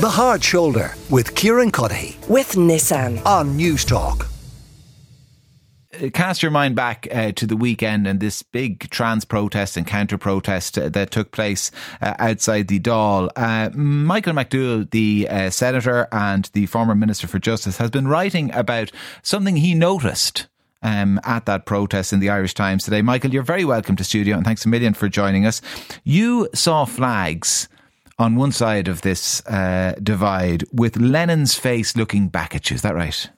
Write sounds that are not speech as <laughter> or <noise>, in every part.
The Hard Shoulder with Kieran Cuddihy with Nissan. on News Talk. cast your mind back uh, to the weekend and this big trans protest and counter protest uh, that took place uh, outside the Dáil. Uh, Michael McDowell, the uh, senator and the former minister for justice, has been writing about something he noticed. Um, at that protest in the Irish Times today. Michael, you're very welcome to studio and thanks a million for joining us. You saw flags on one side of this uh, divide with Lenin's face looking back at you. Is that right?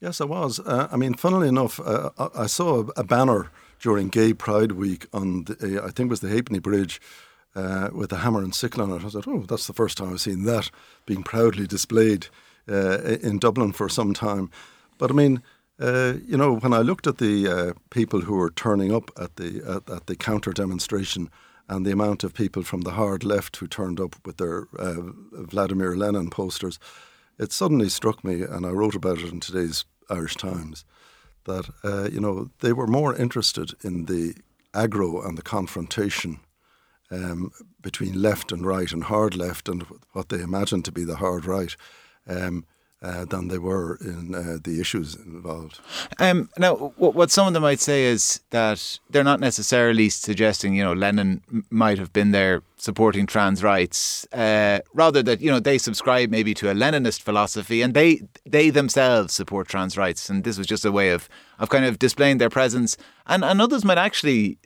Yes, I was. Uh, I mean, funnily enough, uh, I saw a, a banner during Gay Pride Week on, the, uh, I think it was the Halfpenny Bridge, uh, with a hammer and sickle on it. I thought, oh, that's the first time I've seen that being proudly displayed uh, in Dublin for some time. But I mean, uh, you know, when I looked at the uh, people who were turning up at the at, at the counter demonstration and the amount of people from the hard left who turned up with their uh, Vladimir Lenin posters, it suddenly struck me, and I wrote about it in today's Irish Times, that uh, you know they were more interested in the aggro and the confrontation um, between left and right and hard left and what they imagined to be the hard right. Um, uh, than they were in uh, the issues involved. Um, now, what, what some of them might say is that they're not necessarily suggesting, you know, Lenin might have been there supporting trans rights. Uh, rather that you know they subscribe maybe to a Leninist philosophy, and they they themselves support trans rights, and this was just a way of of kind of displaying their presence. And and others might actually.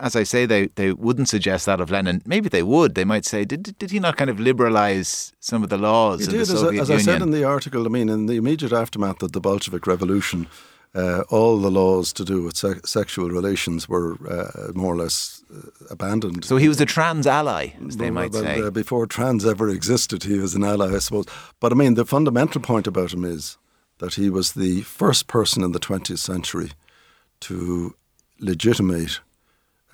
As I say, they, they wouldn't suggest that of Lenin. Maybe they would. They might say, did, did he not kind of liberalise some of the laws He did, the as, I, as I said in the article. I mean, in the immediate aftermath of the Bolshevik Revolution, uh, all the laws to do with se- sexual relations were uh, more or less uh, abandoned. so he was a trans ally, as they might Well, say. uh, before trans ever existed, he was an ally, I suppose. But I mean, the fundamental point about him is that he was the first person in the 20th century to legitimate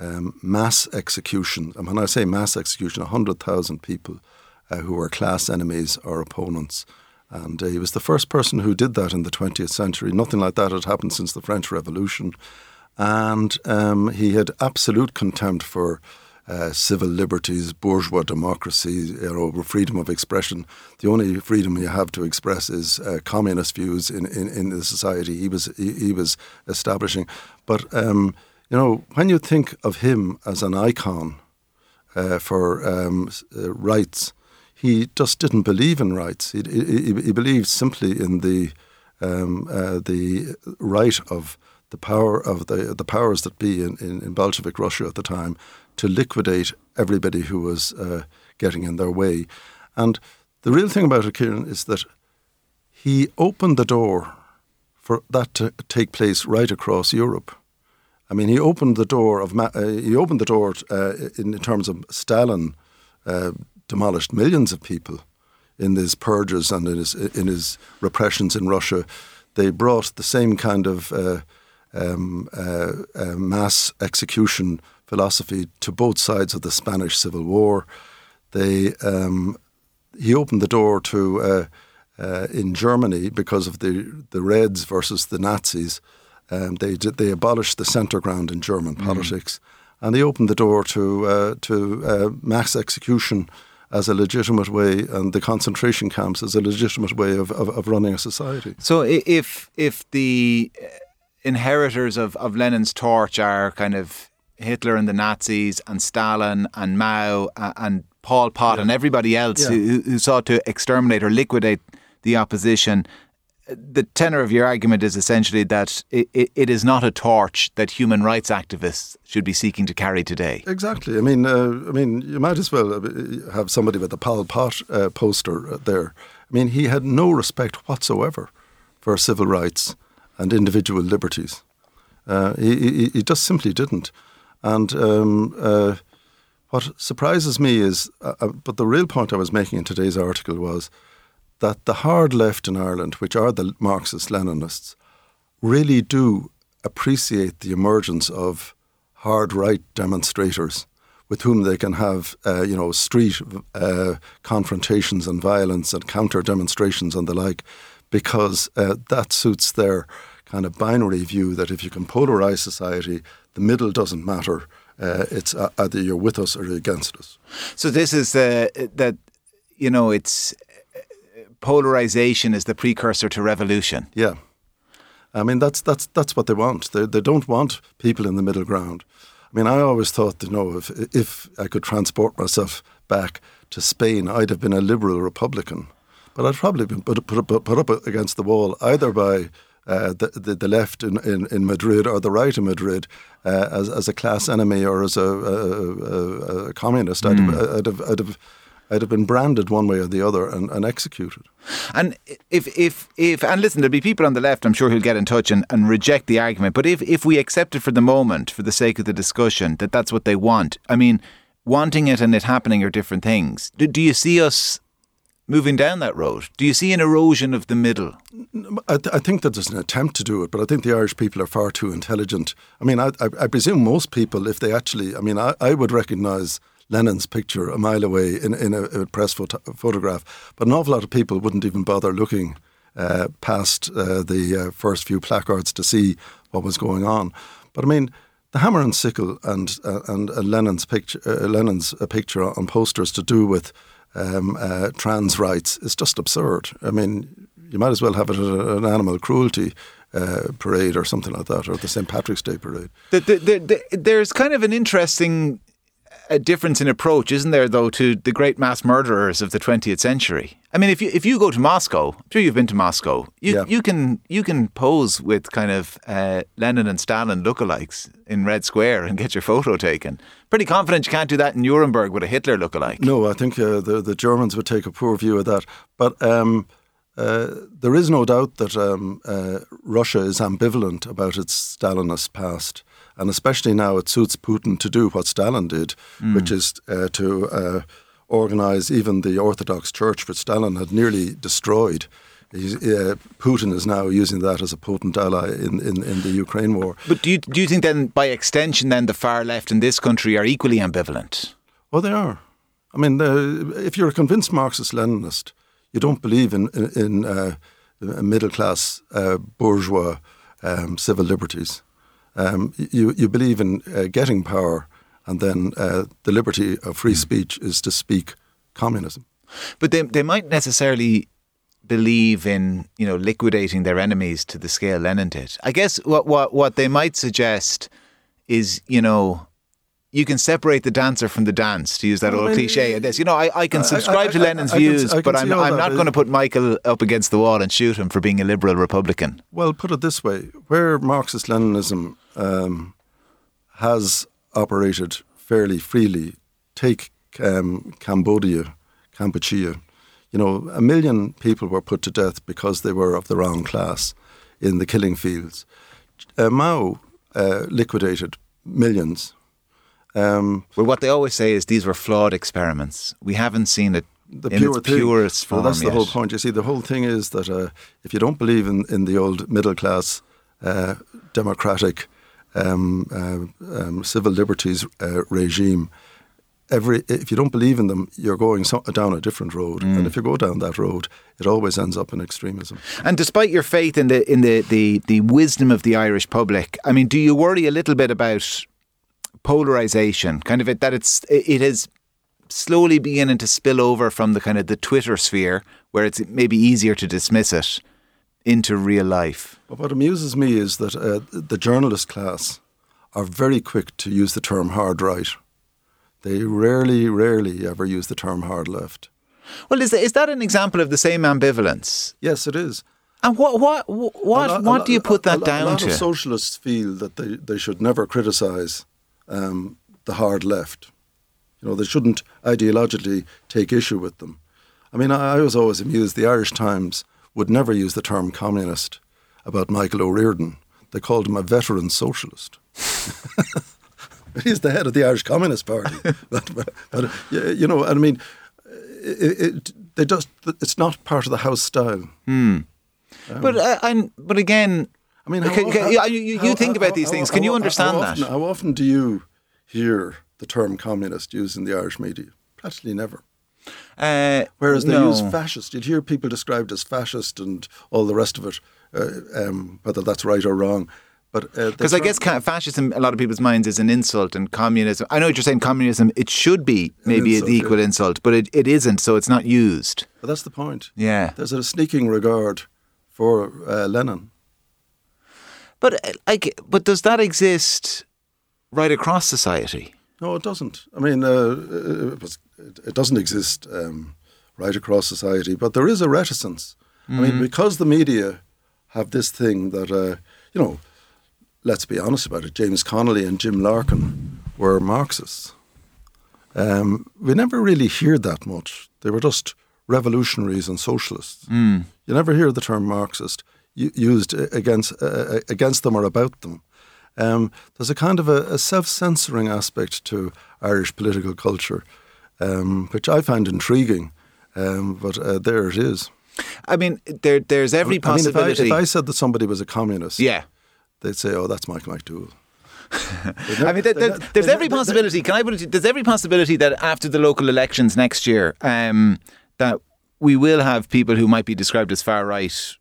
um, mass execution. And when I say mass execution, 100,000 people uh, who were class enemies or opponents. And uh, he was the first person who did that in the 20th century. Nothing like that had happened since the French Revolution. And um, he had absolute contempt for uh, civil liberties, bourgeois democracy, you know, freedom of expression. The only freedom you have to express is uh, communist views in, in, in the society he was he, he was establishing. But um, you know, when you think of him as an icon uh, for um, uh, rights, he just didn't believe in rights. He, he, he believed simply in the um, uh, the right of the power of the the powers that be in, in, in Bolshevik Russia at the time to liquidate everybody who was uh, getting in their way. And the real thing about it, is that he opened the door for that to take place right across Europe. I mean, he opened the door of uh, he opened the door uh, in, in terms of Stalin uh, demolished millions of people in his purges and in his in his repressions in Russia. They brought the same kind of uh, um, uh, uh, mass execution philosophy to both sides of the Spanish Civil War. They um, he opened the door to in Germany because of the the Reds versus the Nazis. Um, they did, they abolished the centre ground in German politics, and they opened the door to uh, to uh, mass execution as a legitimate way, and the concentration camps as a legitimate way of, of, of running a society. So if if the uh, inheritors of, of Lenin's torch are kind of Hitler and the Nazis and Stalin and Mao uh, and Pol Pot and everybody else Yeah. who, who sought to exterminate or liquidate the opposition, the tenor of your argument is essentially that it, it, is not a torch that human rights activists should be seeking to carry today. Exactly. I mean, uh, I mean, you might as well uh, have somebody with a Pol Pot uh, poster there. I mean, he had no respect whatsoever for civil rights and individual liberties. Uh, he, he, he just simply didn't. And um, uh, what surprises me is, uh, uh, but the real point I was making in today's article was that the hard left in Ireland, which are the Marxist Leninists, really do appreciate the emergence of hard right demonstrators with whom they can have, uh, you know, street uh, confrontations and violence and counter demonstrations and the like, because uh, that suits their kind of binary view that if you can polarize society, the middle doesn't matter. Uh, it's uh, either you're with us or you're against us. So this is uh, that you know it's polarization is the precursor to revolution. Yeah. I mean, that's that's that's what they want. They they don't want people in the middle ground. I mean, I always thought, you know, if if I could transport myself back to Spain, I'd have been a liberal Republican, but I'd probably been put put, put up against the wall either by uh, the, the, the left in, in, in Madrid or the right in Madrid uh, as as a class enemy or as a, a, a, a communist. Mm. I'd, have, I'd, have, I'd have I'd have been branded one way or the other and, and executed. And if, if, if, and listen, there'll be people on the left, I'm sure, who'll get in touch and, and reject the argument. But if, if we accept it for the moment, for the sake of the discussion, that that's what they want, I mean, wanting it and it happening are different things. Do, do you see us moving down that road? Do you see an erosion of the middle? I, th- I, think that there's an attempt to do it, but I think the Irish people are far too intelligent. I mean, I, I, I presume most people, if they actually, I mean, I, would recognise Lenin's picture a mile away in, in a, a press photo- photograph. But an awful lot of people wouldn't even bother looking uh, past uh, the uh, first few placards to see what was going on. But I mean, the hammer and sickle and uh, and Lenin's picture, uh, Lenin's picture on posters to do with um, uh, trans rights is just absurd. I mean, you might as well have it at an animal cruelty uh, parade or something like that, or the St. Patrick's Day parade. The, the, the, there's kind of an interesting a difference in approach, isn't there, though, to the great mass murderers of the 20th century? I mean, if you if you go to Moscow, I'm sure you've been to Moscow. You yeah. you can you can pose with kind of uh, Lenin and Stalin lookalikes in Red Square and get your photo taken. Pretty confident you can't do that in Nuremberg with a Hitler lookalike. No, I think uh, the the Germans would take a poor view of that. But um, uh, there is no doubt that um, uh, Russia is ambivalent about its Stalinist past. And especially now, it suits Putin to do what Stalin did, mm. which is uh, to uh, organize even the Orthodox Church, which Stalin had nearly destroyed. Uh, Putin is now using that as a potent ally in, in, in, the Ukraine war. But do you, do you think then, by extension, then the far left in this country are equally ambivalent? Well, they are. I mean, if you're a convinced Marxist Leninist, you don't believe in, in, in uh, middle class uh, bourgeois um, civil liberties um, you, you believe in uh, getting power, and then uh, the liberty of free hmm. speech is to speak communism. But they, they might necessarily believe in you know liquidating their enemies to the scale Lenin did. I guess what what what they might suggest is you know you can separate the dancer from the dance, to use that old cliche. And this, you know, I, I can subscribe I, I, to Lenin's views, can, but I'm, I'm not going to put Michael up against the wall and shoot him for being a liberal Republican. Well, put it this way: where Marxist Leninism um, has operated fairly freely, take um, Cambodia, Kampuchea. You know, a million people were put to death because they were of the wrong class in the killing fields. Uh, Mao uh, liquidated millions um, well, what they always say is these were flawed experiments. We haven't seen it the in pure its thing. purest form. Well, that's yet. the whole point. You see, the whole thing is that uh, if you don't believe in, in the old middle class, uh, democratic, um, uh, um, civil liberties uh, regime, every if you don't believe in them, you're going so, down a different road. Mm. And if you go down that road, it always ends up in extremism. And despite your faith in the in the, the, the wisdom of the Irish public, I mean, do you worry a little bit about polarization, kind of it that it's it is slowly beginning to spill over from the kind of the Twitter sphere where it's maybe easier to dismiss it into real life. But what amuses me is that uh, the journalist class are very quick to use the term hard right. They rarely, rarely ever use the term hard left. Well, is, is that an example of the same ambivalence? Yes, it is. And what what what lot, what do you put that a, down to? A lot to? of socialists feel that they, they should never criticise um, the hard left. You know, they shouldn't ideologically take issue with them. I mean, I, I was always amused. The Irish Times would never use the term communist about Michael O'Riordan. They called him a veteran socialist. <laughs> He's the head of the Irish Communist Party. <laughs> but, but, but, you know, I mean, it, it, they just, it's not part of the house style. Hmm. Um, but uh, but again, I mean, how, can, how, you, you, you think about these things. Can you understand often, that? How often do you hear the term communist used in the Irish media? Practically never. Uh, Whereas they no. use fascist. You'd hear people described as fascist and all the rest of it, uh, um, whether that's right or wrong. But uh, Because I term- guess ca- fascism, a lot of people's minds, is an insult, and communism. I know what you're saying. Communism, it should be maybe insult, the equal yeah. insult, but it, it isn't. So it's not used. But that's the point. Yeah. There's a sneaking regard for uh, Lenin. But uh, like, but does that exist right across society? No, it doesn't. I mean, uh, it, it, it doesn't exist um, right across society, but there is a reticence. I mean, because the media have this thing that, uh, you know, let's be honest about it, James Connolly and Jim Larkin were Marxists. Um, we never really hear that much. They were just revolutionaries and socialists. You never hear the term Marxist used against uh, against them or about them. Um, there's a kind of a, a self-censoring aspect to Irish political culture, um, which I find intriguing. Um, but uh, there it is. I mean, there there's every I mean, if I, possibility. if I said that somebody was a communist, yeah. they'd say, "Oh, that's Michael McDowell." <laughs> I mean, there, there, there's every possibility. Can I put it? There's every possibility that after the local elections next year, um, that we will have people who might be described as far right,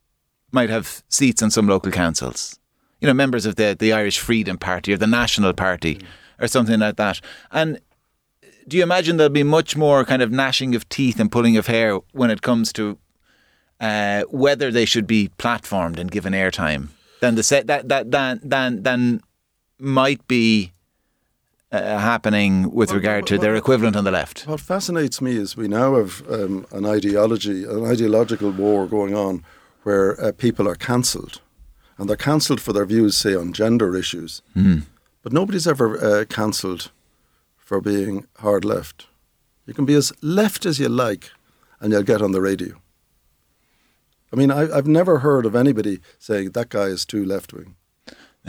might have seats on some local councils. You know, members of the the Irish Freedom Party or the National Party or something like that. And do you imagine there'll be much more kind of gnashing of teeth and pulling of hair when it comes to uh, whether they should be platformed and given airtime than the set that that than than than might be uh, happening with regard to their equivalent on the left. What fascinates me is we now have um, an ideology, an ideological war going on where uh, people are cancelled. And they're cancelled for their views, say, on gender issues. But nobody's ever uh, cancelled for being hard left. You can be as left as you like and you'll get on the radio. I mean, I, I've never heard of anybody saying that guy is too left wing. <laughs>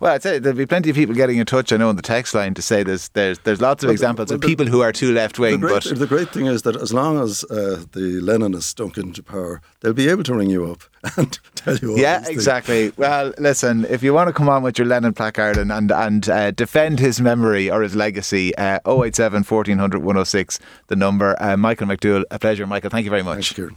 Well, I'd say there'll be plenty of people getting in touch. I know on the text line to say there's there's there's lots of the- examples well, of the- people who are too left wing. but the great thing is that as long as uh, the Leninists don't get into power, they'll be able to ring you up <laughs> and tell you all Yeah, these things. exactly. Well, listen, if you want to come on with your Lenin placard and and, and uh, defend his memory or his legacy, uh, 087 1400 106, the number. Uh, Michael McDowell, a pleasure, Michael. Thank you very Thanks, much. Kieran.